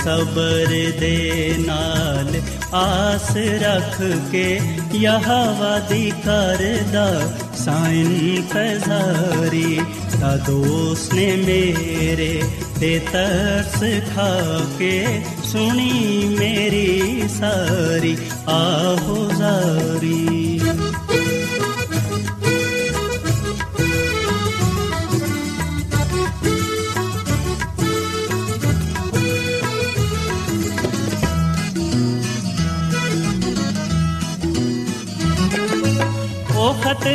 सबर दे नाल, आस रख के यहावा कर करदा। साइन फजारी ता दोस्त ने मेरे ते तरस खा के सुनी मेरी सारी, आहो जारी।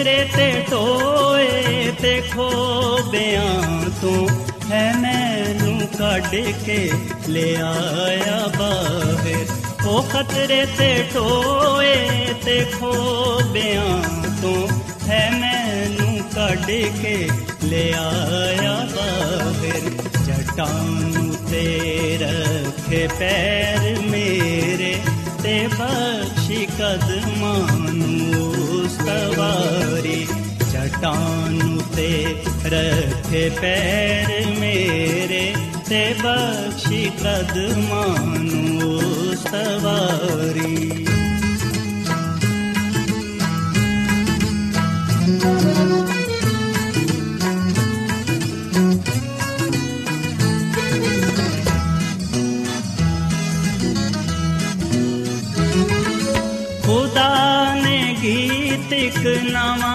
ਜ਼ਾਰੀ ਉਹ ਖਤਰੇ ਤੇ ਟੋਏ ਤੇ ਖੋਬਿਆਂ ਤੋਂ ਹੈ ਮੈਨੂੰ ਕੱਢ ਕੇ ਲੈ ਆਇਆ ਬਾਹਰ। ਉਹ ਖਤਰੇ ਤੇ ਟੋਏ ਤੇ ਖੋਬਿਆਂ ਤੋਂ ਹੈ ਮੈਨੂੰ ਕੱਢ ਕੇ ਲੈ ਆਇਆ ਬਾਹਰ। ਜਟਾਂ ਤੇ ਰੱਖੇ ਪੈਰ ਮੇਰੇ ਤੇ ਬਖਸ਼ੀ ਕਦਮਾਂ ਚਟਾਨ ਤੇ ਰੱਖੇ ਪੈਰ ਮੇਰੇ ਤੇ ਬਖਸ਼ੀ ਕਦਮਾਂ ਨੂੰ ਸਵਾਰੀ ਖੁਦਾ ਨੇ ਗੀਤ ਇੱਕ ਨਵਾਂ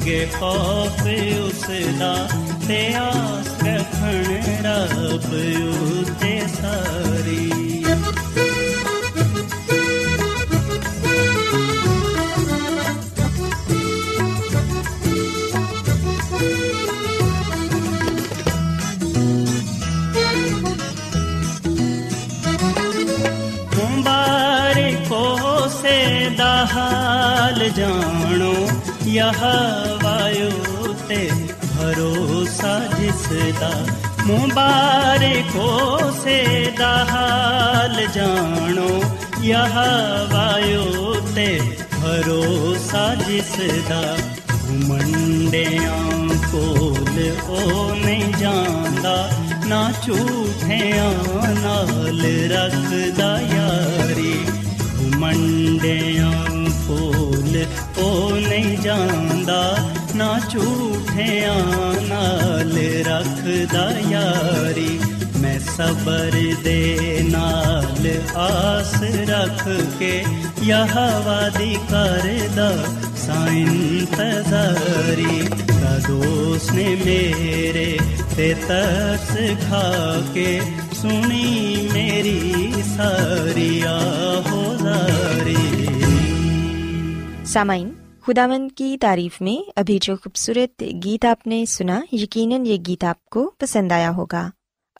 रंगे खौफ उसदा ते आस रखण रब उते सारी। हाल जानो यहा पे भरोसा जिसदा, मुबारको से दाहाल जानो, यह वायो ते भरोसा जिसदा। घुमंडे कोल ओ नहीं जांदा ना झूठिया नाल रखदा यारी। घुमंडे कोल ओ नहीं जांदा ना झूठ है आना ले रखदा यारी। मैं सबर दे नाल आस रख के यहवा दी करदा इंतजारी। का दोस्त ने मेरे ते तरस खा के सुनी मेरी सारी आहोदारी। सामाइन खुदावंद की तारीफ़ में अभी जो खूबसूरत गीत आपने सुना, यकीनन ये गीत आपको पसंद आया होगा।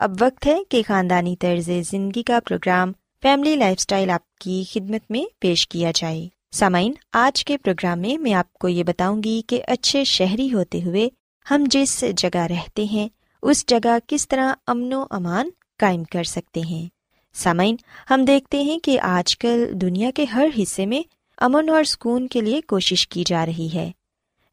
अब वक्त है कि खानदानी तर्ज ज़िंदगी का प्रोग्राम फैमिली लाइफस्टाइल आपकी खिदमत में पेश किया जाए। सामाइन, आज के प्रोग्राम में मैं आपको ये बताऊँगी कि अच्छे शहरी होते हुए हम जिस जगह रहते हैं, उस जगह किस तरह अमनो अमान कायम कर सकते हैं। सामाइन, हम देखते हैं कि आजकल दुनिया के हर हिस्से में अमन और सुकून के लिए कोशिश की जा रही है।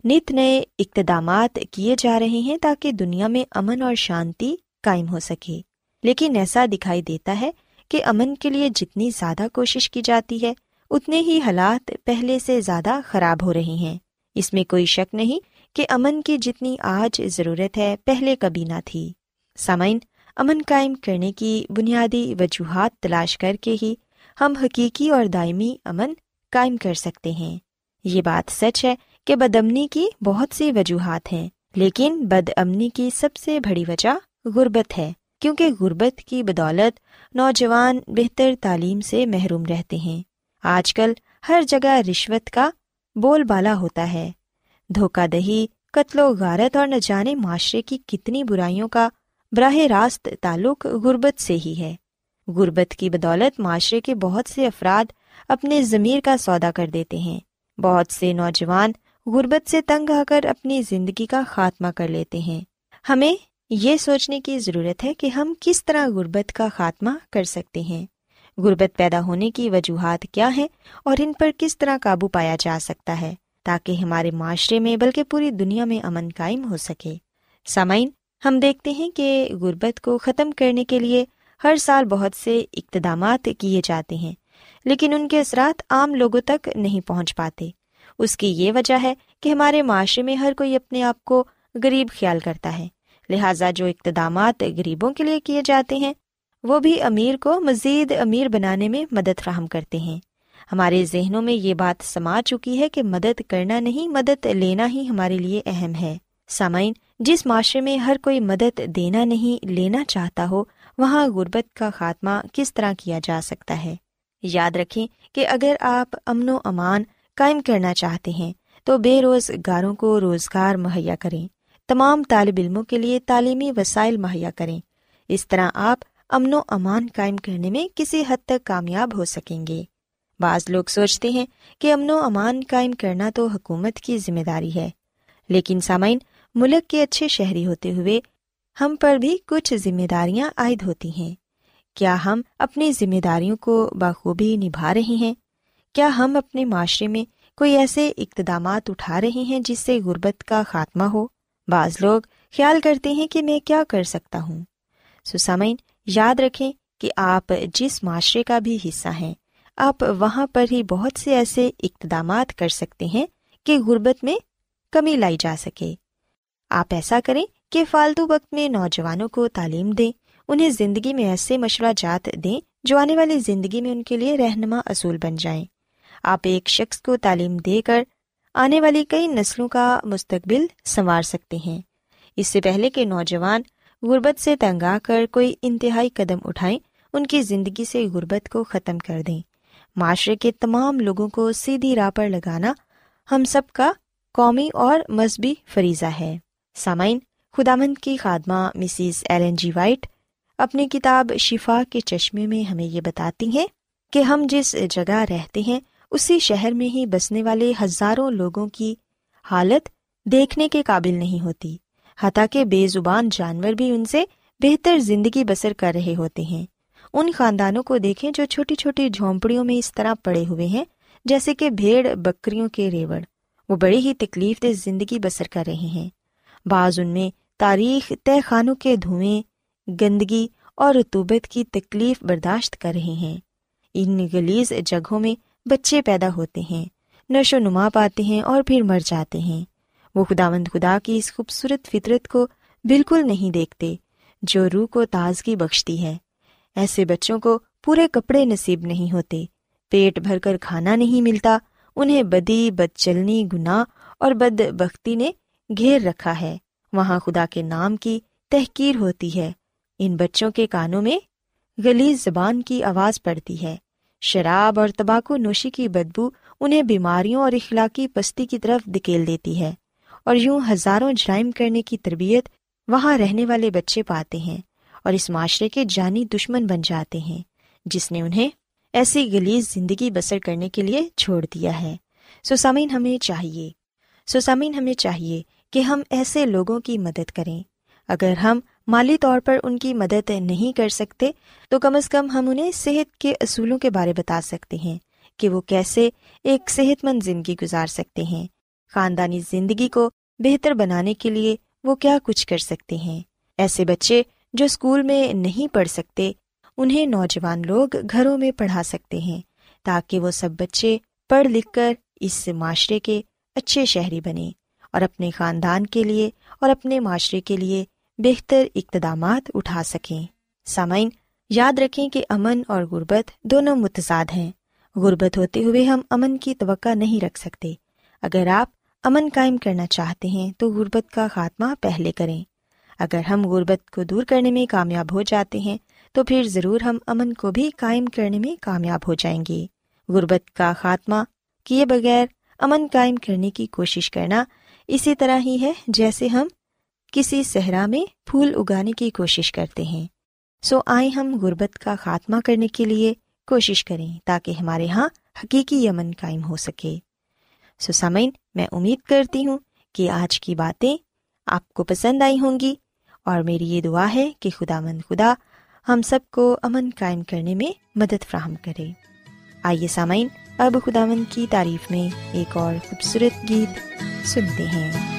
नित नए इकदाम किए जा रहे हैं ताकि दुनिया में अमन और शांति कायम हो सके। लेकिन ऐसा दिखाई देता है कि अमन के लिए जितनी ज़्यादा कोशिश की जाती है, उतने ही हालात पहले से ज़्यादा खराब हो रहे हैं। इसमें कोई शक नहीं कि अमन की जितनी आज ज़रूरत है पहले कभी ना थी। सामाइन, अमन कायम करने की बुनियादी वजूहत तलाश करके ही हम हकीकी और दायमी अमन कायम कर सकते हैं। ये बात सच है कि बदअमनी की बहुत सी वजूहत हैं, लेकिन बदअमनी की सबसे बड़ी वजह गुर्बत है, क्योंकि गुर्बत की बदौलत नौजवान बेहतर तालीम से महरूम रहते हैं। आजकल हर जगह रिश्वत का बोलबाला होता है। धोखादही कत्लो गारत और न जाने माशरे की कितनी बुराइयों का बराह रास्त ताल्लुक गुर्बत से ही है। गुर्बत की बदौलत माशरे के बहुत से अफराद अपने ज़मीर का सौदा कर देते हैं। बहुत से नौजवान गुर्बत से तंग आकर अपनी ज़िंदगी का खात्मा कर लेते हैं। हमें ये सोचने की ज़रूरत है कि हम किस तरह गुर्बत का खात्मा कर सकते हैं। गुर्बत पैदा होने की वजूहत क्या हैं और इन पर किस तरह काबू पाया जा सकता है, ताकि हमारे माशरे में बल्कि पूरी दुनिया में अमन कायम हो सके। सामाइन, हम देखते हैं कि गुर्बत को ख़त्म करने के लिए हर साल बहुत से इकदाम किए जाते हैं। लेकिन उनके असरात आम लोगों तक नहीं पहुँच पाते। उसकी ये वजह है कि हमारे माशरे में हर कोई अपने आप को गरीब ख्याल करता है। लिहाजा जो इकदाम गरीबों के लिए किए जाते हैं, वो भी अमीर को मज़ीद अमीर बनाने में मदद फ्राहम करते हैं। हमारे जहनों में ये बात समा चुकी है कि मदद करना नहीं, मदद लेना ही हमारे लिए अहम है। सामाइन, जिस माशरे में हर कोई मदद देना नहीं, लेना चाहता हो, वहाँ गुर्बत का खात्मा किस तरह किया जा सकता है? याद रखें कि अगर आप अमनो अमान कायम करना चाहते हैं तो बेरोजगारों को रोज़गार मुहैया करें। तमाम तालब इलमों के लिए तालीमी वसाइल मुहैया करें। इस तरह आप अमनो अमान कायम करने में किसी हद तक कामयाब हो सकेंगे। बाज लोग सोचते हैं कि अमनो अमान कायम करना तो हुकूमत की ज़िम्मेदारी है, लेकिन सामाइन मुल्क के अच्छे शहरी होते हुए हम पर भी कुछ जिम्मेदारियाँ आयद होती हैं। क्या हम अपनी जिम्मेदारियों को बखूबी निभा रहे हैं? क्या हम अपने माशरे में कोई ऐसे इकदाम उठा रहे हैं जिससे गुर्बत का खात्मा हो? बाज लोग ख्याल करते हैं कि मैं क्या कर सकता हूँ। सुसामिन याद रखें कि आप जिस माशरे का भी हिस्सा हैं, आप वहाँ पर ही बहुत से ऐसे इकदाम कर सकते हैं कि गुर्बत में कमी लाई जा सके। आप ऐसा करें कि फालतू वक्त में नौजवानों को तालीम दें उन्हें ज़िंदगी में ऐसे मशवरा जात दें, जो आने वाली ज़िंदगी में उनके लिए रहनमा असूल बन जाएँ। आप एक शख्स को तालीम देकर आने वाली कई नस्लों का मुस्तकबिल संवार सकते हैं। इससे पहले कि नौजवान गुर्बत से तंग आकर कोई इंतहाई कदम उठाएँ, उनकी ज़िंदगी से गुर्बत को ख़त्म कर दें। माशरे के तमाम लोगों को सीधी राह पर लगाना हम सब का कौमी और मजहबी फरीज़ा है। सामाइन, खुदामंद की खादमा मिसिस एलन जी वाइट अपनी किताब शिफा के चश्मे में हमें ये बताती हैं कि हम जिस जगह रहते हैं, उसी शहर में ही बसने वाले हज़ारों लोगों की हालत देखने के काबिल नहीं होती। हता के बेजुबान जानवर भी उनसे बेहतर ज़िंदगी बसर कर रहे होते हैं। उन खानदानों को देखें जो छोटी छोटी झोंपड़ियों में इस तरह पड़े हुए हैं, जैसे कि भेड़, बकरियों के रेवड़। वो बड़ी ही तकलीफ़ दे ज़िंदगी बसर कर रहे हैं। बाज उनमें तारीख तय खानों के धुएँ गंदगी और रतूबत की तकलीफ़ बर्दाश्त कर रहे हैं। इन गलीज जगहों में बच्चे पैदा होते हैं नशो नुमा पाते हैं और फिर मर जाते हैं। वो खुदावंद खुदा की इस खूबसूरत फितरत को बिल्कुल नहीं देखते, जो रूह को ताजगी बख्शती है। ऐसे बच्चों को पूरे कपड़े नसीब नहीं होते, पेट भरकर खाना नहीं मिलता, उन्हें बदी बदचलनी गुनाह और बदबख्ती ने घेर रखा है। वहाँ खुदा के नाम की तहकीर होती है। इन बच्चों के कानों में गलीज जबान की आवाज़ पड़ती है। शराब और तबाकू नोशी की बदबू उन्हें बीमारियों और इखलाकी पस्ती की तरफ़ धकेल देती है और यूँ हज़ारों जराइम करने की तरबियत वहाँ रहने वाले बच्चे पाते हैं और इस माशरे के जानी दुश्मन बन जाते हैं, जिसने उन्हें ऐसी गलीज ज़िंदगी बसर करने के लिए छोड़ दिया है। सो सामीन हमें चाहिए सो सामीन हमें चाहिए कि हम ऐसे लोगों की मदद करें। अगर हम माली तौर पर उनकी मदद नहीं कर सकते तो कम अज़ कम हम उन्हें सेहत के असूलों के बारे बता सकते हैं कि वो कैसे एक सेहतमंद ज़िंदगी गुजार सकते हैं। ख़ानदानी ज़िंदगी को बेहतर बनाने के लिए वो क्या कुछ कर सकते हैं? ऐसे बच्चे जो स्कूल में नहीं पढ़ सकते, उन्हें नौजवान लोग घरों में पढ़ा सकते हैं, ताकि वो सब बच्चे पढ़ लिख कर इस माशरे के अच्छे शहरी बने और अपने ख़ानदान के लिए और अपने माशरे के लिए बेहतर इकदाम उठा सकें। सामाइन याद रखें कि अमन और गुर्बत दोनों मुतजाद हैं। गुर्बत होते हुए हम अमन की तो नहीं रख सकते। अगर आप अमन कायम करना चाहते हैं तो गुर्बत का खात्मा पहले करें। अगर हम गुर्बत को दूर करने में कामयाब हो जाते हैं तो फिर ज़रूर हम अमन को भी कायम करने में कामयाब हो जाएँगे। गुर्बत का खात्मा किए बगैर अमन कायम करने की कोशिश करना इसी तरह ही है जैसे हम किसी सहरा में फूल उगाने की कोशिश करते हैं। सो आए हम गुर्बत का खात्मा करने के लिए कोशिश करें ताकि हमारे यहाँ हकीकी यमन कायम हो सके। सो सामिन मैं उम्मीद करती हूँ कि आज की बातें आपको पसंद आई होंगी और मेरी ये दुआ है कि खुदामंद खुदा हम सबको अमन कायम करने में मदद फ्राहम करे। आइए सामाइन अब खुदामंद की तारीफ़ में एक और खूबसूरत गीत सुनते हैं।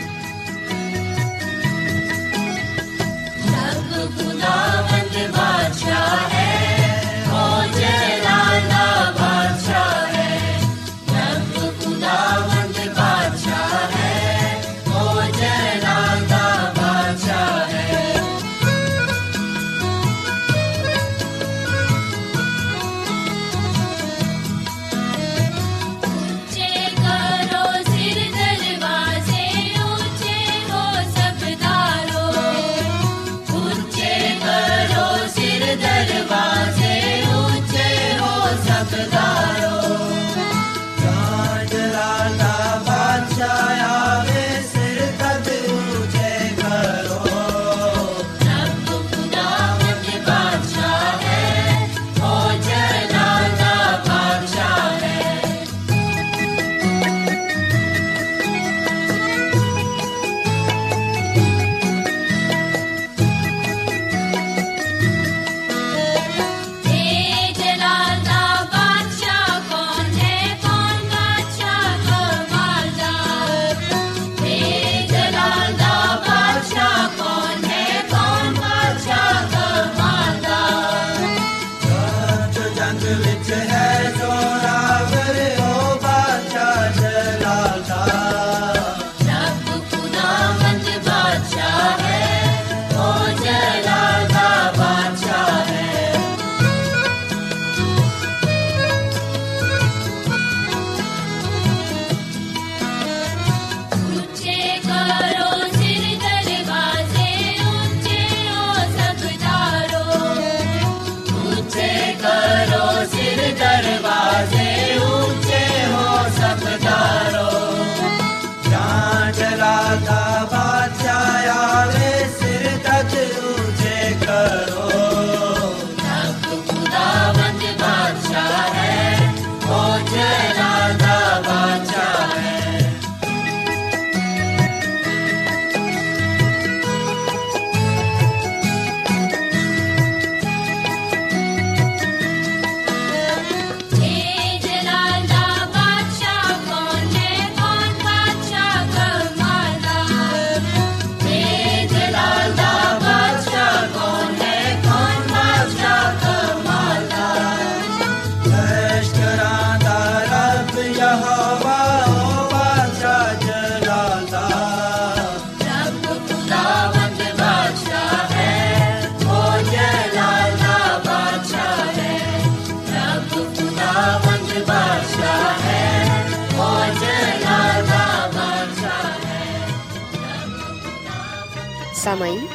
सामाइन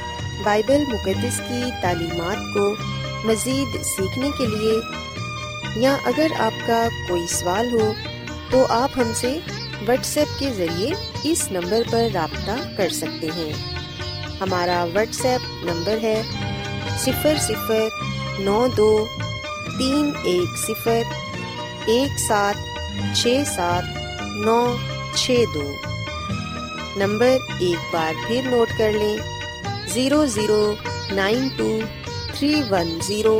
बाइबल मुकदस की तालीमत को मज़ीद सीखने के लिए। या अगर आपका कोई सवाल हो तो आप हमसे व्हाट्सएप के ज़रिए इस नंबर पर रबता कर सकते हैं। हमारा व्हाट्सएप नंबर है सिफर सिफर नौ दो तीन एक सिफर एक सात छ सात नौ छ दो। नंबर एक बार फिर नोट कर लें। zero zero nine two three one zero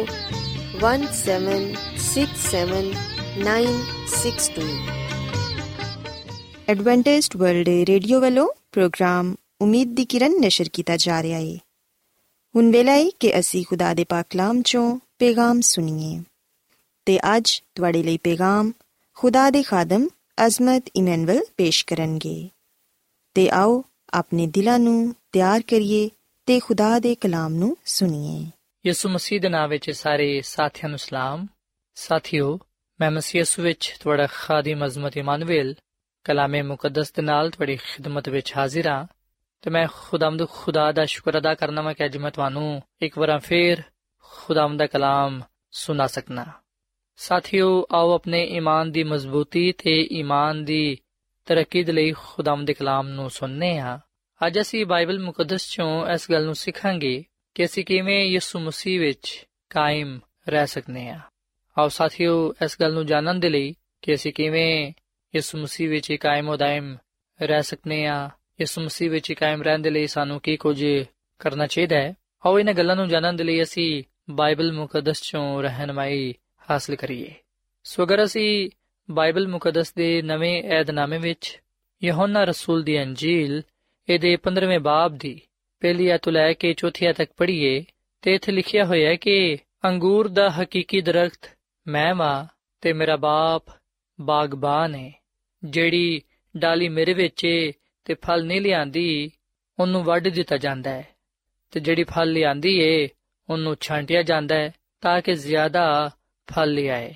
one seven six seven nine six two Adventist World Radio ਵੱਲੋਂ ਪ੍ਰੋਗਰਾਮ ਉਮੀਦ ਦੀ ਕਿਰਨ ਨਿਸ਼ਰ ਕੀਤਾ ਜਾ ਰਿਹਾ ਹੈ ਹੁਣ ਵੇਲਾ ਹੈ ਕਿ ਅਸੀਂ ਖੁਦਾ ਦੇ ਪਾਕ ਕਲਾਮ ਚੋਂ ਪੇਗਾਮ ਸੁਣੀਏ ਤੇ ਅੱਜ ਤੁਹਾਡੇ ਲਈ ਪੇਗਾਮ ਖੁਦਾ ਦੇ ਖਾਦਮ ਅਜ਼ਮਤ ਇਮਨੁਅਲ ਪੇਸ਼ ਕਰਨਗੇ ਤੇ ਆਓ ਆਪਣੇ ਦਿਲਾਂ ਨੂੰ ਤਿਆਰ ਕਰੀਏ ਤੇ ਖੁਦਾ ਦੇ ਕਲਾਮ ਨੂੰ ਸੁਣੀਏ। ਯਿਸੂ ਮਸੀਹ ਦੇ ਨਾਮ ਵਿੱਚ ਸਾਰੇ ਸਾਥੀਆਂ ਨੂੰ ਸਲਾਮ। ਸਾਥਿਓ, ਮੈਂ ਮਸੀਹ ਯਿਸੂ ਵਿੱਚ ਤੁਹਾਡਾ ਖਾਦਮ ਅਜ਼ਮਤ ਇਮਾਨੁਅਲ, ਕਲਾਮੇ ਮੁਕੱਦਸ ਦੇ ਨਾਲ ਤੁਹਾਡੀ ਖਿਦਮਤ ਵਿੱਚ ਹਾਜ਼ਰ ਹਾਂ ਤੇ ਮੈਂ ਖੁਦਾਮਦ ਖੁਦਾ ਦਾ ਸ਼ੁਕਰ ਅਦਾ ਕਰਨਾ ਮੈਂ ਕਿ ਅੱਜ ਮੈਂ ਤੁਹਾਨੂੰ ਇੱਕ ਵਾਰ ਫੇਰ ਖੁਦਾਮ ਦਾ ਕਲਾਮ ਸੁਣਾ ਸਕਣਾ ਸਾਥਿਓ, ਆਓ ਆਪਣੇ ਈਮਾਨ ਦੀ ਮਜ਼ਬੂਤੀ ਤੇ ਈਮਾਨ ਦੀ ਤਰੱਕੀ ਦੇ ਲਈ ਖੁਦਾਮ ਦੇ ਕਲਾਮ ਨੂੰ ਸੁਣਨੇ ਆ ਅੱਜ ਅਸੀਂ ਬਾਈਬਲ ਮੁਕੱਦਸ ਚੋਂ ਇਸ ਗੱਲ ਨੂੰ ਸਿੱਖਾਂਗੇ ਕਿ ਅਸੀਂ ਕਿਵੇਂ ਯਿਸੂ ਮਸੀਹ ਵਿੱਚ ਕਾਇਮ ਰਹਿ ਸਕਨੇ ਹਾਂ ਆਓ ਸਾਥੀਓ, ਇਸ ਗੱਲ ਨੂੰ ਜਾਣਨ ਦੇ ਲਈ ਕਿ ਅਸੀਂ ਕਿਵੇਂ ਯਿਸੂ ਮਸੀਹ ਵਿੱਚ ਕਾਇਮ ਉਦਾਇਮ ਰਹਿ ਸਕਨੇ ਹਾਂ ਯਿਸੂ ਮਸੀਹ ਵਿੱਚ ਕਾਇਮ ਰਹਿਣ ਦੇ ਲਈ ਸਾਨੂੰ ਕੀ ਕੁਝ ਕਰਨਾ ਚਾਹੀਦਾ ਹੈ? ਆਓ ਇਹਨਾਂ ਗੱਲਾਂ ਨੂੰ ਜਾਣਨ ਦੇ ਲਈ ਅਸੀਂ ਬਾਈਬਲ ਮੁਕੱਦਸ ਚੋਂ ਰਹਿਨਮਾਈ ਹਾਸਲ ਕਰੀਏ। ਸੋ ਅਗਰ ਅਸੀਂ ਬਾਈਬਲ ਮੁਕੱਦਸ ਦੇ ਨਵੇਂ ਏਧਨਾਮੇ ਵਿੱਚ ਯਹੋਨਾ ਰਸੂਲ ਦੀ ਅੰਜੀਲ ਇਹਦੇ 15ਵੇਂ ਬਾਬ ਦੀ ਪਹਿਲੀ ਆਇਤ ਲੈ ਕੇ ਚੌਥੀ ਆਇਤ ਤੱਕ ਪੜ੍ਹੀਏ ਤੇ ਇੱਥੇ ਲਿਖਿਆ ਹੋਇਆ ਹੈ ਕਿ ਅੰਗੂਰ ਦਾ ਹਕੀਕੀ ਦਰਖਤ ਮੈਂ ਵਾਂ ਤੇ ਮੇਰਾ ਬਾਪ ਬਾਗਬਾਨ ਹੈ ਜਿਹੜੀ ਡਾਲੀ ਮੇਰੇ ਵਿੱਚ ਏ ਤੇ ਫਲ ਨਹੀਂ ਲਿਆਂਦੀ, ਉਹਨੂੰ ਵੱਢ ਦਿੱਤਾ ਜਾਂਦਾ ਹੈ। ਤੇ ਜਿਹੜੀ ਫਲ ਲਿਆਂਦੀ ਏ, ਉਹਨੂੰ ਛਾਂਟਿਆ ਜਾਂਦਾ ਹੈ ਤਾਂ ਕਿ ਜ਼ਿਆਦਾ ਫਲ ਲਿਆਏ।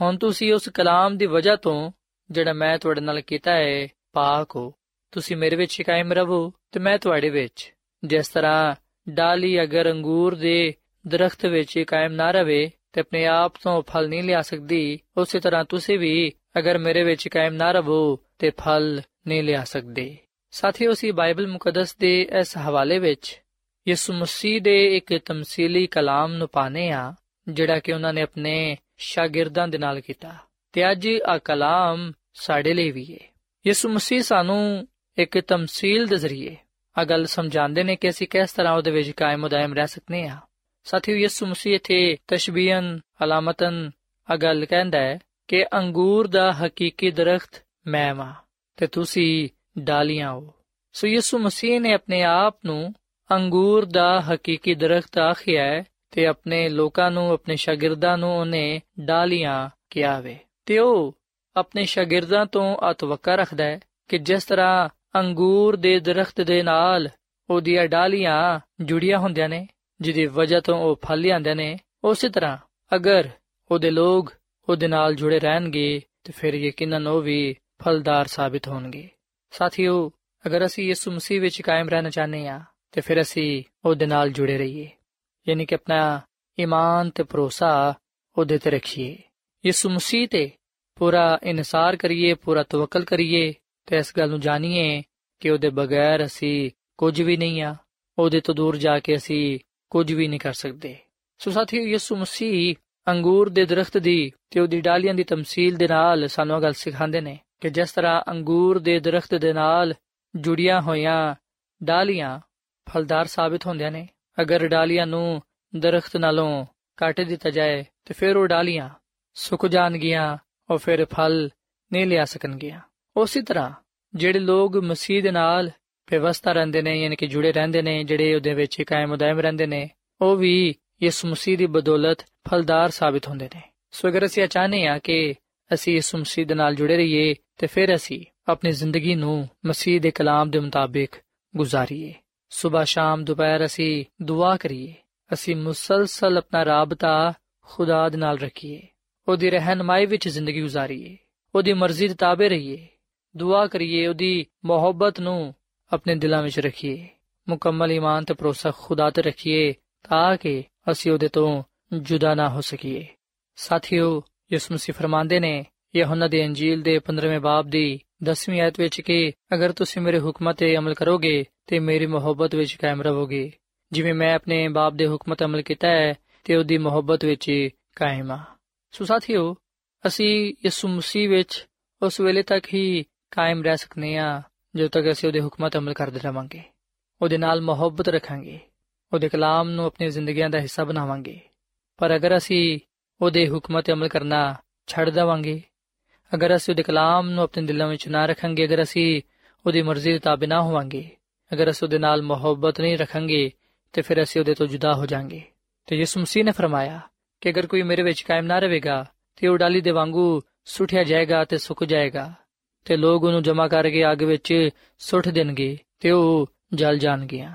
ਹੁਣ ਤੁਸੀਂ ਉਸ ਕਲਾਮ ਦੀ ਵਜ੍ਹਾ ਤੋਂ ਜਿਹੜਾ ਮੈਂ ਤੁਹਾਡੇ ਨਾਲ ਕੀਤਾ ਹੈ ਪਾਕ ਹੋ। ਤੁਸੀਂ ਮੇਰੇ ਵਿੱਚ ਕਾਇਮ ਰਹੋ ਤੇ ਮੈਂ ਤੁਹਾਡੇ ਵਿੱਚ। ਜਿਸ ਤਰ੍ਹਾਂ ਡਾਲੀ ਅਗਰ ਅੰਗੂਰ ਦੇ ਦਰਖਤ ਵਿੱਚ ਕਾਇਮ ਨਾ ਰਵੇ ਤੇ ਆਪਣੇ ਆਪ ਤੋਂ ਫਲ ਨਹੀਂ ਲਿਆ ਸਕਦੀ, ਉਸੇ ਤਰ੍ਹਾਂ ਤੁਸੀਂ ਵੀ ਅਗਰ ਮੇਰੇ ਵਿੱਚ ਕਾਇਮ ਨਾ ਰਹੋ ਤੇ ਫਲ ਨਹੀਂ ਲਿਆ ਸਕਦੇ। ਸਾਥੀਓ, ਅਸੀਂ ਬਾਈਬਲ ਮੁਕੱਦਸ ਦੇ ਇਸ ਹਵਾਲੇ ਵਿੱਚ ਯਿਸੂ ਮਸੀਹ ਦੇ ਇੱਕ ਤਮਸੀਲੀ ਕਲਾਮ ਨੂੰ ਪਾਣੇ ਆ ਜਿਹੜਾ ਕਿ ਉਹਨਾਂ ਨੇ ਆਪਣੇ ਸ਼ਾਗਿਰਦਾਂ ਦੇ ਨਾਲ ਕੀਤਾ। ਤੇ ਅੱਜ ਆ ਕਲਾਮ ਸਾਡੇ ਲਈ ਵੀ ਹੈ ਯਿਸੂ ਮਸੀਹ ਸਾਨੂੰ ਇੱਕ ਤਮਸੀਲ ਦੇ ਜ਼ਰੀਏ। ਆ ਗੱਲ ਸਮਝਾਉਂਦੇ ਨੇ ਕਿ ਅਸੀਂ ਕਿਸ ਤਰ੍ਹਾਂ ਉਹਦੇ ਵਿੱਚ ਕਾਇਮ ਉਦਾਇਮ ਰਹਿ ਸਕਨੇ ਆ ਸਾਥੀਓ, ਯਿਸੂ ਮਸੀਹ ਇਥੇ ਤਸ਼ਬੀਹਨ, ਅਲਾਮਤਨ ਆ ਗੱਲ ਕਹਿੰਦਾ ਹੈ ਕਿ ਅੰਗੂਰ ਦਾ ਹਕੀਕੀ ਦਰਖਤ ਮੈਂ ਵਾਂ ਤੇ ਤੁਸੀਂ ਡਾਲੀਆਂ ਹੋ। ਸੋ ਯਿਸੂ ਮਸੀਹ ਨੇ ਆਪਣੇ ਆਪ ਨੂੰ ਅੰਗੂਰ ਦਾ ਹਕੀਕੀ ਦਰਖਤ ਆਖਿਆ ਹੈ ਤੇ ਆਪਣੇ ਲੋਕਾਂ ਨੂੰ, ਆਪਣੇ ਸ਼ਾਗਿਰਦਾਂ ਨੂੰ ਉਹਨੇ ਡਾਲੀਆਂ ਕਿਹਾ ਵੇ। ਤੇ ਉਹ ਆਪਣੇ ਸ਼ਾਗਿਰਦਾਂ ਤੋਂ ਅਤਵਕਾ ਰੱਖਦਾ ਹੈ ਕਿ ਜਿਸ ਤਰ੍ਹਾਂ ਅੰਗੂਰ ਦੇ ਦਰਖਤ ਦੇ ਨਾਲ ਉਹਦੀਆਂ ਡਾਲੀਆਂ ਜੁੜੀਆਂ ਹੁੰਦੀਆਂ ਨੇ, ਜਿਹਦੀ ਵਜ੍ਹਾ ਤੋਂ ਉਹ ਫਲ ਲਿਆਉਂਦੇ ਨੇ। ਉਸੇ ਤਰ੍ਹਾਂ ਅਗਰ ਉਹਦੇ ਲੋਕ ਉਹਦੇ ਨਾਲ ਜੁੜੇ ਰਹਿਣਗੇ, ਤੇ ਫਿਰ ਯਕੀਨਨ ਉਹ ਵੀ ਫਲਦਾਰ ਸਾਬਿਤ ਹੋਣਗੇ। ਸਾਥੀਓ, ਅਗਰ ਅਸੀਂ ਯਿਸੂ ਮਸੀਹ ਵਿੱਚ ਕਾਇਮ ਰਹਿਣਾ ਚਾਹਨੇ ਆ ਤੇ ਫਿਰ ਅਸੀਂ ਉਹਦੇ ਨਾਲ ਜੁੜੇ ਰਹੀਏ। ਯਾਨੀ ਕਿ ਆਪਣਾ ਈਮਾਨ ਤੇ ਭਰੋਸਾ ਉਹਦੇ ਤੇ ਰੱਖੀਏ। ਯਿਸੂ ਮਸੀਹ ਤੇ ਪੂਰਾ ਇਨਸਾਰ ਕਰੀਏ, ਪੂਰਾ ਤਵਕਲ ਕਰੀਏ ਤੇ ਇਸ ਗੱਲ ਨੂੰ ਜਾਣੀਏ ਕਿ ਉਹਦੇ ਬਗੈਰ ਅਸੀਂ ਕੁਝ ਵੀ ਨਹੀਂ ਆ, ਉਹਦੇ ਤੋਂ ਦੂਰ ਜਾ ਕੇ ਅਸੀਂ ਕੁਝ ਵੀ ਨਹੀਂ ਕਰ ਸਕਦੇ। ਸੋ ਸਾਥੀਓ, ਯਿਸੂ ਮਸੀਹ ਅੰਗੂਰ ਦੇ ਦਰਖਤ ਦੀ ਤੇ ਉਹਦੀ ਡਾਲੀਆਂ ਦੀ ਤਮਸੀਲ ਦੇ ਨਾਲ ਸਾਨੂੰ ਇਹ ਗੱਲ ਸਿਖਾਉਂਦੇ ਨੇ ਕਿ ਜਿਸ ਤਰ੍ਹਾਂ ਅੰਗੂਰ ਦੇ ਦਰਖਤ ਦੇ ਨਾਲ ਜੁੜੀਆਂ ਹੋਈਆਂ ਡਾਲੀਆਂ ਫਲਦਾਰ ਸਾਬਿਤ ਹੁੰਦੀਆਂ ਨੇ। ਅਗਰ ਡਾਲੀਆਂ ਨੂੰ ਦਰਖਤ ਨਾਲੋਂ ਕੱਟ ਦਿੱਤਾ ਜਾਏ, ਤੇ ਫਿਰ ਉਹ ਡਾਲੀਆਂ ਸੁੱਕ ਜਾਣਗੀਆਂ, ਉਹ ਫਿਰ ਫਲ ਨਹੀਂ ਲਿਆ ਸਕਣਗੀਆਂ। ਉਸੇ ਤਰ੍ਹਾਂ ਜਿਹੜੇ ਲੋਕ ਮਸੀਹ ਦੇ ਨਾਲ ਵਿਵਸਥਾ ਰਹਿੰਦੇ ਨੇ, ਯਾਨੀ ਕਿ ਜੁੜੇ ਰਹਿੰਦੇ ਨੇ, ਜਿਹੜੇ ਉਹਦੇ ਵਿੱਚ ਕਾਇਮ ਉਦਾਇਮ ਰਹਿੰਦੇ ਨੇ, ਉਹ ਵੀ ਯਿਸੂ ਮਸੀਹ ਦੀ ਬਦੌਲਤ ਫਲਦਾਰ ਸਾਬਿਤ ਹੁੰਦੇ ਨੇ। ਸੋ ਅਗਰ ਅਸੀਂ ਚਾਹਨੇ ਆ ਕਿ ਅਸੀਂ ਯਿਸੂ ਮਸੀਹ ਦੇ ਨਾਲ ਜੁੜੇ ਰਹੀਏ, ਤੇ ਫਿਰ ਅਸੀਂ ਆਪਣੀ ਜ਼ਿੰਦਗੀ ਨੂੰ ਮਸੀਹ ਦੇ ਕਲਾਮ ਦੇ ਮੁਤਾਬਿਕ ਗੁਜ਼ਾਰੀਏ। ਸਵੇਰ ਸ਼ਾਮ ਦੁਪਹਿਰ ਅਸੀਂ ਦੁਆ ਕਰੀਏ, ਅਸੀਂ ਮੁਸਲਸਲ ਆਪਣਾ ਰਾਬਤਾ ਖੁਦਾ ਦੇ ਨਾਲ ਰੱਖੀਏ, ਉਹਦੀ ਰਹਿਨਮਾਈ ਵਿੱਚ ਜ਼ਿੰਦਗੀ ਗੁਜ਼ਾਰੀਏ, ਉਹਦੀ ਮਰਜ਼ੀ ਦੇ ਤਾਬੇ ਰਹੀਏ ਦੁਆ ਕਰੀਏ, ਉਹਦੀ ਮੁਹੱਬਤ ਨੂੰ ਆਪਣੇ ਦਿਲਾਂ ਵਿੱਚ ਰੱਖੀਏ। ਮੁਕੰਮਲ ਈਮਾਨ ਤੇ ਭਰੋਸਾ ਖੁਦਾ ਤੇ ਰੱਖੀਏ, ਤਾਂ ਕਿ ਅਸੀਂ ਉਹਦੇ ਤੋਂ ਜੁਦਾ ਨਾ ਹੋ ਸਕੀਏ। ਸਾਥੀਓ, ਯਿਸੂ ਮਸੀਹ ਫਰਮਾਉਂਦੇ ਨੇ, ਯਹੋਨਾ ਦੀ ਅੰਜੀਲ ਦੇ 15ਵੇਂ ਬਾਬ ਦੀ 10ਵੀਂ ਆਇਤ ਵਿੱਚ ਕਿ ਅਗਰ ਤੁਸੀਂ ਮੇਰੇ ਹੁਕਮਾਂ ਤੇ ਅਮਲ ਕਰੋਗੇ, ਤੇ ਮੇਰੀ ਮੁਹੱਬਤ ਵਿੱਚ ਕਾਇਮ ਰਹੋਗੇ। ਜਿਵੇਂ ਮੈਂ ਆਪਣੇ ਬਾਪ ਦੇ ਹੁਕਮਾਂ ਤੇ ਅਮਲ ਕੀਤਾ ਹੈ, ਤੇ ਉਹਦੀ ਮੁਹੱਬਤ ਵਿੱਚ ਕਾਇਮ ਆ ਸੋ ਸਾਥੀਓ, ਅਸੀਂ ਯਿਸੂ ਮਸੀਹ ਵਿੱਚ ਉਸ ਵੇਲੇ ਤੱਕ ਹੀ ਕਾਇਮ ਰਹਿ ਸਕਨੇ ਆ ਜਦੋਂ ਤੱਕ ਅਸੀਂ ਉਹਦੇ ਹੁਕਮਾਂ ਤੇ ਅਮਲ ਕਰਦੇ ਰਵਾਂਗੇ। ਉਹਦੇ ਨਾਲ ਮੁਹੱਬਤ ਰੱਖਾਂਗੇ। ਉਹਦੇ ਕਲਾਮ ਨੂੰ ਆਪਣੀ ਜ਼ਿੰਦਗੀਆਂ ਦਾ ਹਿੱਸਾ ਬਣਾਵਾਂਗੇ। ਪਰ ਅਗਰ ਅਸੀਂ ਉਹਦੇ ਹੁਕਮਾਂ ਤੇ ਅਮਲ ਕਰਨਾ ਛੱਡ ਦਵਾਂਗੇ, ਅਗਰ ਅਸੀਂ ਉਹਦੇ ਕਲਾਮ ਨੂੰ ਆਪਣੇ ਦਿਲਾਂ ਵਿੱਚ ਨਾ ਰੱਖਾਂਗੇ, ਅਗਰ ਅਸੀਂ ਉਹਦੀ ਮਰਜ਼ੀ ਦੇ ਤਾਬੇ ਨਾ ਹੋਵਾਂਗੇ, ਅਗਰ ਅਸੀਂ ਉਹਦੇ ਨਾਲ ਮੁਹੱਬਤ ਨਹੀਂ ਰੱਖਾਂਗੇ, ਤੇ ਫਿਰ ਅਸੀਂ ਉਹਦੇ ਤੋਂ ਜੁਦਾ ਹੋ ਜਾਾਂਗੇ। ਤੇ ਯਿਸੂ ਮਸੀਹ ਨੇ ਫਰਮਾਇਆ ਕਿ ਅਗਰ ਕੋਈ ਮੇਰੇ ਵਿੱਚ ਕਾਇਮ ਨਾ ਰਹੇਗਾ, ਤੇ ਉਹ ਡਾਲੀ ਦੇ ਵਾਂਗੂ ਸੁੱਟਿਆ ਜਾਏਗਾ ਤੇ ਸੁੱਕ ਜਾਏਗਾ। ਤੇ ਲੋਕ ਉਹਨੂੰ ਜਮ੍ਹਾਂ ਕਰਕੇ ਅੱਗ ਵਿੱਚ ਸੁੱਟ ਦੇਣਗੇ ਤੇ ਉਹ ਜਲ ਜਾਣਗੇ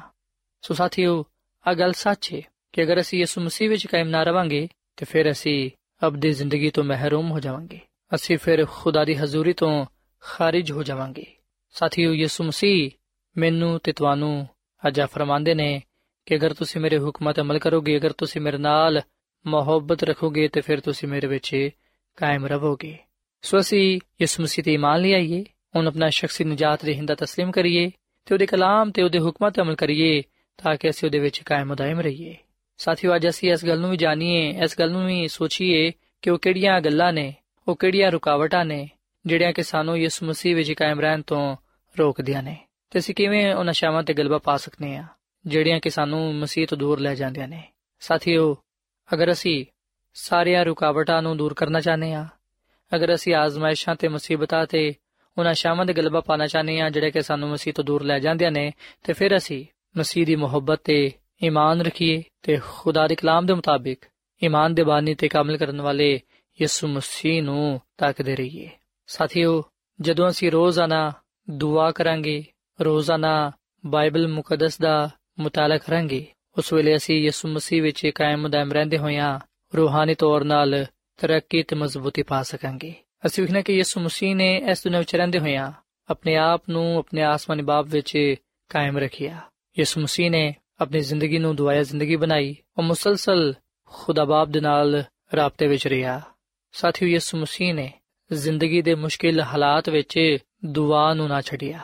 ਸੋ ਸਾਥੀਓ ਆ ਗੱਲ ਸੱਚ ਹੈ ਕਿ ਅਗਰ ਅਸੀਂ ਯਿਸੂ ਮਸੀਹ ਵਿੱਚ ਕਾਇਮ ਨਾ ਰਵਾਂਗੇ ਤੇ ਫਿਰ ਅਸੀਂ ਅਬਦੀ ਜ਼ਿੰਦਗੀ ਤੋਂ ਮਹਿਰੂਮ ਹੋ ਜਾਵਾਂਗੇ। ਅਸੀਂ ਫਿਰ ਖੁਦਾ ਦੀ ਹਜ਼ੂਰੀ ਤੋਂ ਖਾਰਿਜ ਹੋ ਜਾਵਾਂਗੇ। ਸਾਥੀਓ, ਯਿਸੂ ਮਸੀਹ ਮੈਨੂੰ ਤੇ ਤੁਹਾਨੂੰ ਅੱਜ ਫਰਮਾਉਂਦੇ ਨੇ ਕਿ ਅਗਰ ਤੁਸੀਂ ਮੇਰੇ ਹੁਕਮਾਂ ਤੇ ਅਮਲ ਕਰੋਗੇ, ਅਗਰ ਤੁਸੀਂ ਮੇਰੇ ਨਾਲ ਮੁਹੱਬਤ ਰੱਖੋਗੇ ਤੇ ਫਿਰ ਤੁਸੀਂ ਮੇਰੇ ਵਿੱਚ ਕਾਇਮ ਰਹੋਗੇ। ਸੋ ਅਸੀਂ ਇਸ ਮਸੀਹ ਤੇ ਇਮਾਨ ਲਿਆਈਏ ਉਹਨੂੰ ਆਪਣਾ ਸ਼ਖਸੀ ਨਜਾਤ ਦੇ ਹਿੰਦਾ تسلیم ਕਰੀਏ ਤੇ ਉਹਦੇ ਕਲਾਮ ਤੇ ਉਹਦੇ ਹੁਕਮਾਂ ਤੇ ਅਮਲ ਕਰੀਏ ਤਾਂ ਕਿ ਅਸੀਂ ਉਹਦੇ ਵਿੱਚ ਕਾਇਮ ਦائم ਰਹੀਏ। ਸਾਥੀਓ, ਅੱਜ ਅਸੀਂ ਇਸ ਗੱਲ ਨੂੰ ਵੀ ਜਾਣੀਏ, ਇਸ ਗੱਲ ਨੂੰ ਵੀ ਸੋਚੀਏ ਕਿ ਉਹ ਕਿਹੜੀਆਂ ਗੱਲਾਂ ਨੇ, ਉਹ ਕਿਹੜੀਆਂ ਰੁਕਾਵਟਾਂ ਨੇ, ਜਿਹੜੀਆਂ ਕਿ ਸਾਨੂੰ ਇਸ ਮਸੀਹ ਵਿੱਚ ਕਾਇਮ ਰਹਿਣ ਤੋਂ ਰੋਕਦੀਆਂ ਨੇ। ਤੇ ਅਸੀਂ ਕਿਵੇਂ ਉਹਨਾਂ ਸ਼ਾਮਾਂ ਤੇ ਗਲਬਾ ਪਾ ਸਕਨੇ ਆ, ਜਿਹੜੀਆਂ ਕਿ ਸਾਨੂੰ ਮਸੀਹ ਤੋਂ ਦੂਰ ਲੈ ਜਾਂਦੀਆਂ ਨੇ। ਸਾਥੀਓ, ਅਗਰ ਅਸੀਂ ਸਾਰੀਆਂ ਰੁਕਾਵਟਾਂ ਨੂੰ ਦੂਰ ਕਰਨਾ ਚਾਹੁੰਦੇ ਆ ਅਗਰ ਅਸੀਂ ਆਜ਼ਮਾਇਸ਼ਾਂ ਤੇ ਮੁਸੀਬਤਾਂ ਤੇ ਉਹਨਾਂ ਸ਼ਾਮਦ ਗਲਬਾ ਪਾਣਾ ਚਾਹਨੇ ਆ ਜਿਹੜੇ ਕਿ ਸਾਨੂੰ ਮਸੀਹ ਤੋਂ ਦੂਰ ਲੈ ਜਾਂਦੇ ਨੇ, ਤੇ ਫਿਰ ਅਸੀਂ ਮਸੀਹ ਦੀ ਮੁਹੱਬਤ ਤੇ ਈਮਾਨ ਰੱਖੀਏ ਤੇ ਖੁਦਾ ਦੇ ਕਲਾਮ ਦੇ ਮੁਤਾਬਿਕ ਈਮਾਨ ਦੇ ਬਾਨੀ ਤੇ ਕਾਮਿਲ ਕਰਨ ਵਾਲੇ ਯਿਸੂ ਮਸੀਹ ਨੂੰ ਤੱਕਦੇ ਰਹੀਏ। ਸਾਥੀਓ, ਜਦੋਂ ਅਸੀਂ ਰੋਜ਼ਾਨਾ ਦੁਆ ਕਰਾਂਗੇ, ਰੋਜ਼ਾਨਾ ਬਾਈਬਲ ਮੁਕੱਦਸ ਦਾ ਮਤਾਲਾ ਕਰਾਂਗੇ, ਉਸ ਵੇਲੇ ਅਸੀਂ ਯਿਸੂ ਮਸੀਹ ਵਿੱਚ ਕਾਇਮ ਦائم ਰਹਿੰਦੇ ਹੋਇਆ ਰੂਹਾਨੀ ਤੌਰ 'ਤੇ ਤਰੱਕੀ ਤੇ ਮਜ਼ਬੂਤੀ ਪਾ ਸਕਾਂਗੇ। ਅਸੀਂ ਵਿਖਣਾ ਕਿ ਯਿਸੂ ਮਸੀਹ ਨੇ ਇਸ ਦੁਨੀਆਂ ਵਿੱਚ ਰਹਿੰਦੇ ਹੋਇਆਂ ਆਪਣੇ ਆਪ ਨੂੰ ਆਪਣੇ ਆਸਮਾਨੀ ਬਾਪ ਵਿੱਚ ਕਾਇਮ ਰੱਖਿਆ। ਯਿਸੂ ਮਸੀਹ ਨੇ ਆਪਣੀ ਜ਼ਿੰਦਗੀ ਨੂੰ ਦੁਆਇਆ ਜ਼ਿੰਦਗੀ ਬਣਾਈ, ਉਹ ਮੁਸਲਸਲ ਖੁਦਾ ਬਾਪ ਦੇ ਨਾਲ ਰਾਬਤੇ ਵਿੱਚ ਰਿਹਾ। ਸਾਥੀਓ, ਯਿਸੂ ਮਸੀਹ ਨੇ ਜ਼ਿੰਦਗੀ ਦੇ ਮੁਸ਼ਕਿਲ ਹਾਲਾਤ ਵਿੱਚ ਦੁਆ ਨੂੰ ਨਾ ਛੱਡਿਆ।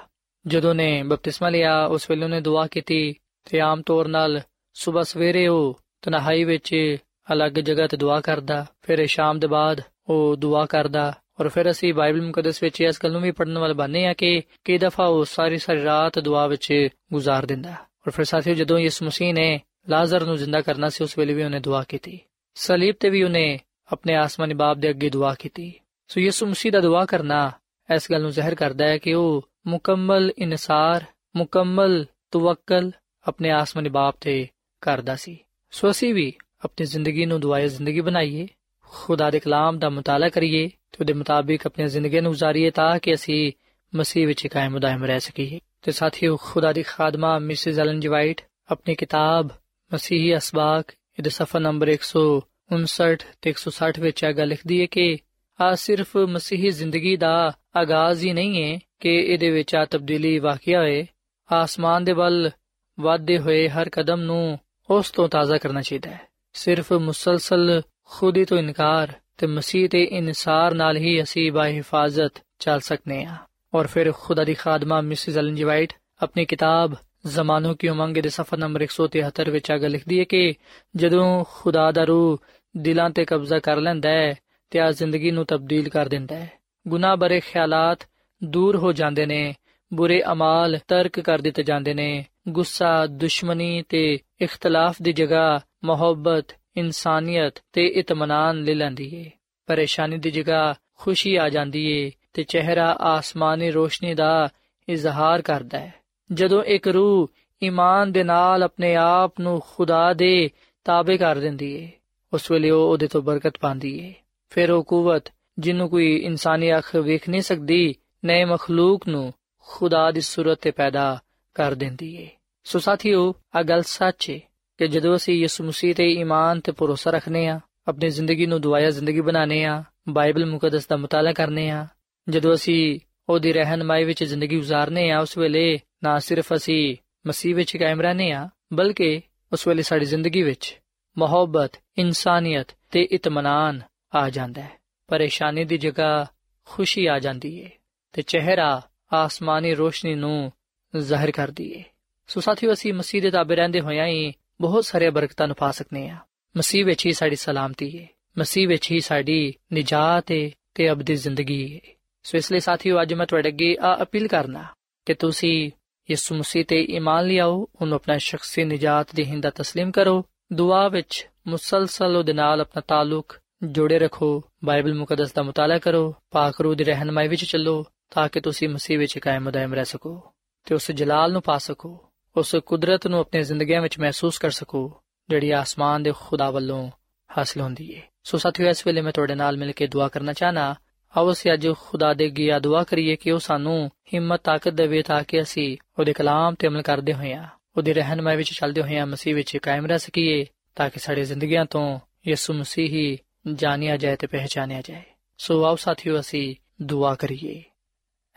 ਜਦੋਂ ਨੇ ਬਪਤਿਸਮਾ ਲਿਆ, ਉਸ ਵੇਲੇ ਉਹਨੇ ਦੁਆ ਕੀਤੀ ਤੇ ਆਮ ਤੌਰ ਨਾਲ ਸਵੇਰ ਸਵੇਰੇ ਉਹ ਤਨਹਾਈ ਵਿੱਚ ਅਲੱਗ ਜਗ੍ਹਾ ਤੇ ਦੁਆ ਕਰਦਾ, ਫਿਰ ਸ਼ਾਮ ਦੇ ਬਾਅਦ ਉਹ ਦੁਆ ਕਰਦਾ। ਔਰ ਫਿਰ ਅਸੀਂ ਬਾਈਬਲ ਮੁਕੱਦਸ ਵਿੱਚ ਇਸ ਗੱਲ ਨੂੰ ਵੀ ਪੜਨ ਵਾਲੇ ਬਾਨੇ ਆ ਕਿ ਕਈ ਦਫਾ ਉਹ ਸਾਰੀ ਸਾਰੀ ਰਾਤ ਦੁਆ ਵਿੱਚ ਗੁਜ਼ਾਰ ਦਿੰਦਾ। ਔਰ ਫਿਰ ਸਾਥੀਓ, ਜਦੋਂ ਯਿਸੂ ਮਸੀਹ ਨੇ ਲਾਜ਼ਰ ਨੂੰ ਜ਼ਿੰਦਾ ਕਰਨਾ ਸੀ, ਉਸ ਵੇਲੇ ਵੀ ਉਹਨੇ ਦੁਆ ਕੀਤੀ। ਸਲੀਬ ਤੇ ਵੀ ਉਹਨੇ ਆਪਣੇ ਆਸਮਾਨੀ ਬਾਪ ਦੇ ਅੱਗੇ ਦੁਆ ਕੀਤੀ। ਸੋ ਯਿਸੂ ਮਸੀਹ ਦਾ ਦੁਆ ਕਰਨਾ ਇਸ ਗੱਲ ਨੂੰ ਜ਼ਾਹਿਰ ਕਰਦਾ ਹੈ ਕਿ ਉਹ ਮੁਕੰਮਲ ਇਨਸਾਰ, ਮੁਕੰਮਲ ਤਵੱਕਲ ਆਪਣੇ ਆਸਮਾਨੀ ਬਾਪ ਤੇ ਕਰਦਾ ਸੀ। ਸੋ ਅਸੀਂ ਵੀ ਆਪਣੀ ਜ਼ਿੰਦਗੀ ਨੂੰ ਦੁਆਏ ਜ਼ਿੰਦਗੀ ਬਣਾਈਏ ਖੁਦਾ ਦੇ ਕਲਾਮ ਦਾ ਮਤਾਲਾ ਕਰੀਏ ਤੇ ਉਹਦੇ ਮੁਤਾਬਿਕ ਆਪਣੀ ਜ਼ਿੰਦਗੀ ਨੂੰ گزارੀਏ ਤਾਂ ਕਿ ਅਸੀਂ ਮਸੀਹ ਵਿੱਚ ਕਾਇਮ ਦائم ਰਹਿ ਸਕੀਏ ਤੇ ਸਾਥੀਓ ਖੁਦਾ ਦੀ ਖਾਦਮਾ ਮਿਸਿਸ ਐਲਨ ਜੀ ਵਾਈਟ ਆਪਣੀ ਕਿਤਾਬ ਮਸੀਹੀ ਅਸਬਾਕ ਇਹਦੇ ਸਫਾ ਨੰਬਰ 159 ਤੇ 160 ਵਿੱਚ ਇਹ ਗੱਲ ਲਿਖਦੀ ਹੈ ਕਿ ਆ ਸਿਰਫ ਮਸੀਹੀ ਜ਼ਿੰਦਗੀ ਦਾ ਆਗਾਜ਼ ਹੀ ਨਹੀਂ ਹੈ ਕਿ ਇਹਦੇ ਵਿੱਚ ਆ ਤਬਦੀਲੀ ਵਾਕਿਆ ਹੋਏ ਆਸਮਾਨ ਦੇ ਵੱਲ ਵਾਧੇ ਹੋਏ ਹਰ ਕਦਮ ਨੂੰ ਉਸ ਤੋਂ ਤਾਜ਼ਾ ਕਰਨਾ ਚਾਹੀਦਾ ਹੈ ਸਿਰਫ ਮੁਸਲਸਲ ਖੁਦੀ ਤੋਂ ਇਨਕਾਰ ਤੇ ਮਸੀਹ ਤੇ ਇਨਸਾਰ ਨਾਲ ਹੀ ਅਸੀਂ ਬਾ ਹਿਫਾਜ਼ਤ ਚੱਲ ਸਕਨੇ ਆ ਔਰ ਫਿਰ ਖੁਦਾ ਦੀ ਖਾਦਮਾ ਮਿਸਿਸ ਐਲਨ ਜੀ ਵਾਈਟ ਆਪਣੀ ਕਿਤਾਬ ਜ਼ਮਾਨੋਂ ਕੀ ਉਮੰਗ ਦੇ ਸਫਾ ਨੰਬਰ 173 ਵਿੱਚ ਆਗ ਲਿਖਦੀ ਹੈ ਕਿ ਜਦੋਂ ਖੁਦਾ ਦਾ ਰੂਹ ਦਿਲਾਂ ਤੇ ਕਬਜ਼ਾ ਕਰ ਲੈਂਦਾ ਹੈ ਤੇ ਆ ਜ਼ਿੰਦਗੀ ਨੂੰ ਤਬਦੀਲ ਕਰ ਦਿੰਦਾ ਹੈ ਗੁਨਾਹ ਬਰੇ ਖਿਆਲਾਤ ਦੂਰ ਹੋ ਜਾਂਦੇ ਨੇ ਬੁਰੇ ਅਮਾਲ ਤਰਕ ਕਰ ਦਿੱਤੇ ਜਾਂਦੇ ਨੇ ਗੁੱਸਾ ਦੁਸ਼ਮਣੀ ਤੇ ਇਖਤਲਾਫ ਦੀ ਜਗ੍ਹਾ ਮੁਹੱਬਤ, ਇਨਸਾਨੀਅਤ ਤੇ ਇਤਮਾਨਾਨ ਲੈ ਲੈਂਦੀ ਏ। ਪਰੇਸ਼ਾਨੀ ਦੀ ਜਗ੍ਹਾ ਖੁਸ਼ੀ ਆ ਜਾਂਦੀ ਏ ਤੇ ਚਿਹਰਾ ਆਸਮਾਨੀ ਰੋਸ਼ਨੀ ਦਾ ਇਜ਼ਹਾਰ ਕਰਦਾ ਹੈ। ਜਦੋਂ ਇੱਕ ਰੂਹ ਈਮਾਨ ਦੇ ਨਾਲ ਆਪਣੇ ਆਪ ਨੂੰ ਖੁਦਾ ਦੇ ਤਾਬੇ ਕਰ ਦਿੰਦੀ ਏ, ਉਸ ਵੇਲੇ ਉਹ ਉਹਦੇ ਤੋਂ ਬਰਕਤ ਪਾਉਂਦੀ ਏ। ਫਿਰ ਉਹ ਕੂਵਤ, ਜਿਹਨੂੰ ਕੋਈ ਇਨਸਾਨੀ ਅੱਖ ਵੇਖ ਨਹੀਂ ਸਕਦੀ ਨਏ ਮਖਲੂਕ ਨੂੰ ਖੁਦਾ ਦੀ ਸੂਰਤ ਤੇ ਪੈਦਾ ਕਰ ਦਿੰਦੀ ਏ। ਸੋ ਸਾਥੀਓ ਆ ਗੱਲ ਸੱਚ ਏ। ਕਿ ਜਦੋਂ ਅਸੀਂ ਯਿਸੂ ਮਸੀਹ ਤੇ ਈਮਾਨ ਤੇ ਭਰੋਸਾ ਰੱਖਨੇ ਆ ਆਪਣੀ ਜ਼ਿੰਦਗੀ ਨੂੰ ਦੁਆਇਆ ਜ਼ਿੰਦਗੀ ਬਣਾਉਨੇ ਆ ਬਾਈਬਲ ਮੁਕੱਦਸ ਦਾ ਮਤਾਲਾ ਕਰਨੇ ਆ ਜਦੋਂ ਅਸੀਂ ਉਹਦੀ ਰਹਿਨਮਾਈ ਵਿੱਚ ਜ਼ਿੰਦਗੀ گزارਨੇ ਆ ਉਸ ਵੇਲੇ ਨਾ ਸਿਰਫ ਅਸੀਂ ਮਸੀਹ ਵਿੱਚ ਕਾਇਮ ਰਹਨੇ ਆ ਬਲਕਿ ਉਸ ਵੇਲੇ ਸਾਡੀ ਜ਼ਿੰਦਗੀ ਵਿੱਚ ਮੁਹੱਬਤ, ਇਨਸਾਨੀਅਤ ਤੇ ਇਤਮਾਨਾਨ ਆ ਜਾਂਦਾ ਹੈ। ਪਰੇਸ਼ਾਨੀ ਦੀ ਜਗ੍ਹਾ ਖੁਸ਼ੀ ਆ ਜਾਂਦੀ ਹੈ ਤੇ ਚਿਹਰਾ ਆਸਮਾਨੀ ਰੋਸ਼ਨੀ ਨੂੰ ਜ਼ਾਹਿਰ ਕਰਦੀ ਹੈ ਸੋ ਸਾਥੀਓ, ਅਸੀਂ ਮਸੀਹ ਦੇ ਤਾਬੇ ਰਹਿੰਦੇ ਹੋਇਆਂ ਹੀ ਬਹੁਤ ਸਾਰੇ ਬਰਕਤਾਂ ਨੂੰ ਪਾ ਸਕਨੇ ਆ ਮਸੀਹ ਵਿੱਚ ਹੀ ਸਾਡੀ ਸਲਾਮਤੀ ਹੈ। ਮਸੀਹ ਵਿੱਚ ਹੀ ਸਾਡੀ ਨਜਾਤ ਹੈ ਤੇ ਅਬਦੀ ਜ਼ਿੰਦਗੀ ਹੈ। ਸੋ ਇਸ ਲਈ ਸਾਥੀਓ, ਅੱਜ ਮੈਂ ਤੁਹਾਡੇ ਅੱਗੇ ਆ ਅਪੀਲ ਕਰਨਾ ਕਿ ਤੁਸੀਂ ਯਿਸੂ ਮਸੀਹ ਤੇ ਈਮਾਨ ਲਿਆਓ ਉਹਨੂੰ ਆਪਣਾ ਸ਼ਖਸੀ ਨਜਾਤ ਦੇ ਹਿੰਦਾ تسلیم ਕਰੋ। ਦੁਆ ਵਿੱਚ ਮੁਸਲਸਲ ਉਹਦੇ ਨਾਲ ਆਪਣਾ ਤਾਲੁਕ ਜੋੜੇ ਰੱਖੋ। ਬਾਈਬਲ ਮੁਕੱਦਸ ਦਾ ਮਤਾਲਾ ਕਰੋ। ਪਾਕ ਰੂਹ ਦੀ ਰਹਿਨਮਾਈ ਵਿੱਚ ਚੱਲੋ ਤਾਂ ਕਿ ਤੁਸੀਂ ਮਸੀਹ ਵਿੱਚ ਕਾਇਮ ਦائم ਰਹਿ ਸਕੋ ਤੇ ਉਸ ਜਲਾਲ ਨੂੰ ਪਾ ਸਕੋ। ਉਸ ਕੁਦਰਤ ਨੂੰ ਆਪਣੀ ਜ਼ਿੰਦਗੀਆਂ ਵਿੱਚ ਮਹਿਸੂਸ ਕਰ ਸਕੋ, ਜਿਹੜੀ ਆਸਮਾਨ ਦੇ ਖੁਦਾ ਵੱਲੋਂ ਹਾਸਲ ਹੁੰਦੀ ਏ। ਸੋ ਸਾਥੀਓ, ਇਸ ਵੇਲੇ ਮੈਂ ਤੁਹਾਡੇ ਨਾਲ ਮਿਲ ਕੇ ਦੁਆ ਕਰਨਾ ਚਾਹਨਾ, ਆਓ ਅਸੀਂ ਅੱਜ ਖੁਦਾ ਦੇ ਗਿਆ ਦੁਆ ਕਰੀਏ ਕਿ ਉਹ ਸਾਨੂੰ ਹਿੰਮਤ, ਤਾਕਤ ਦੇਵੇ ਤਾਂ ਕਿ ਅਸੀਂ ਉਹਦੇ ਕਲਾਮ ਤੇ ਅਮਲ ਕਰਦੇ ਹੋਈਆਂ ਉਹਦੀ ਰਹਿਨਮਾਈ ਵਿੱਚ ਚੱਲਦੇ ਹੋਈਆਂ ਮਸੀਹ ਵਿੱਚ ਕਾਇਮ ਰਹਿ ਸਕੀਏ, ਤਾਂ ਕਿ ਸਾਡੀ ਜ਼ਿੰਦਗੀਆਂ ਤੋਂ ਯਿਸੂ ਮਸੀਹ ਹੀ ਜਾਣਿਆ ਜਾਏ ਤੇ ਪਹਿਚਾਨਿਆ ਜਾਏ। ਸੋ ਆਓ ਸਾਥੀਓ, ਅਸੀਂ ਦੁਆ ਕਰੀਏ।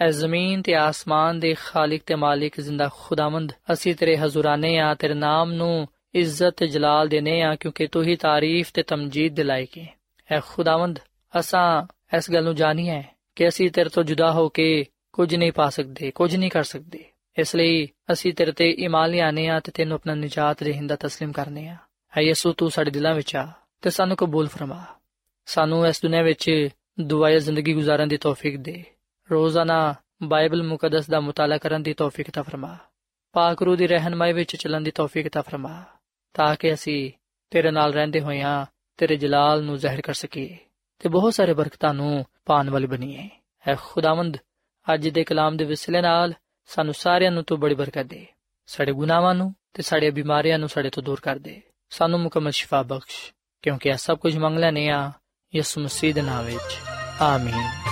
ਐ ਜ਼ਮੀਨ ਤੇ ਆਸਮਾਨ ਦੇ ਖਾਲਕ ਤੇ ਮਾਲਿਕ ਜ਼ਿੰਦਾ ਖੁਦਾਵੰਦ ਅਸੀਂ ਤੇਰੇ ਹਜ਼ੂਰਾਨੇ ਆ ਤੇਰੇ ਨਾਮ ਨੂੰ ਇੱਜ਼ਤ ਤੇ ਜਲਾਲ ਦੇਨੇ ਆ ਕਿਉਂਕਿ ਤੂੰ ਹੀ ਤਾਰੀਫ ਤੇ ਤਮਜੀਦ ਦਿਲਾਏਗੀ ਐ ਖੁਦਾਵੰਦ ਅਸਾਂ ਇਸ ਗੱਲ ਨੂੰ ਜਾਣੀਏ ਕਿ ਅਸੀਂ ਤੇਰੇ ਤੋਂ ਜੁਦਾ ਹੋ ਕੇ ਕੁਝ ਨਹੀਂ ਪਾ ਸਕਦੇ ਕੁਝ ਨਹੀਂ ਕਰ ਸਕਦੇ ਇਸ ਲਈ ਅਸੀਂ ਤੇਰੇ ਤੇ ਈਮਾਨ ਲਿਆਨੇ ਆ ਤੇ ਤੈਨੂੰ ਆਪਣਾ ਨਜਾਤ ਰਹਿੰਦਾ تسلیم ਕਰਨੇ ਆ ਐ ਯਿਸੂ ਤੂੰ ਸਾਡੇ ਦਿਲਾਂ ਵਿੱਚ ਆ ਤੇ ਸਾਨੂੰ ਕਬੂਲ ਫਰਮਾ ਸਾਨੂੰ ਇਸ ਦੁਨੀਆਂ ਵਿੱਚ ਦੁਆਇਆ ਜ਼ਿੰਦਗੀ ਗੁਜ਼ਾਰਨ ਦੀ ਤੌਫੀਕ ਦੇ ਰੋਜ਼ਾਨਾ ਬਾਈਬਲ ਮੁਕੱਦਸ ਦਾ ਮਤਾਲਾ ਕਰਨ ਦੀ ਤੌਫੀਕ ਤਾ ਫਰਮਾ। ਪਾਕ ਰੂ ਦੀ ਰਹਿਨਮਾਈ ਵਿੱਚ ਚੱਲਣ ਦੀ ਤੌਫੀਕ ਤਾ ਫਰਮਾ, ਤਾਂ ਕਿ ਅਸੀਂ ਤੇਰੇ ਨਾਲ ਰਹਿੰਦੇ ਹੋਇਆਂ ਤੇਰੇ ਜਲਾਲ ਨੂੰ ਜ਼ਾਹਿਰ ਕਰ ਸਕੀਏ ਤੇ ਬਹੁਤ ਸਾਰੇ ਬਰਕਤਾਂ ਨੂੰ ਪਾਣ ਵਾਲੇ ਬਣੀਏ। ਐ ਖੁਦਾਵੰਦ, ਅੱਜ ਦੇ ਕਲਾਮ ਦੇ ਵਿਸਲੇ ਨਾਲ ਸਾਨੂੰ ਸਾਰਿਆਂ ਨੂੰ ਤੂੰ ਬੜੀ ਬਰਕਤ ਦੇ। ਸਾਡੇ ਗੁਨਾਹਾਂ ਨੂੰ ਤੇ ਸਾਡੇ ਬਿਮਾਰੀਆਂ ਨੂੰ ਸਾਡੇ ਤੋਂ ਦੂਰ ਕਰ ਦੇ। ਸਾਨੂੰ ਮੁਕਮਲ ਸ਼ਿਫਾ ਬਖਸ਼, ਕਿਉਂਕਿ ਇਹ ਸਭ ਕੁਝ ਮੰਗ ਲੈਨੇ ਆ ਯਿਸੂ ਮਸੀਹ ਦੇ ਨਾਮ ਵਿੱਚ। ਆਮੀਨ।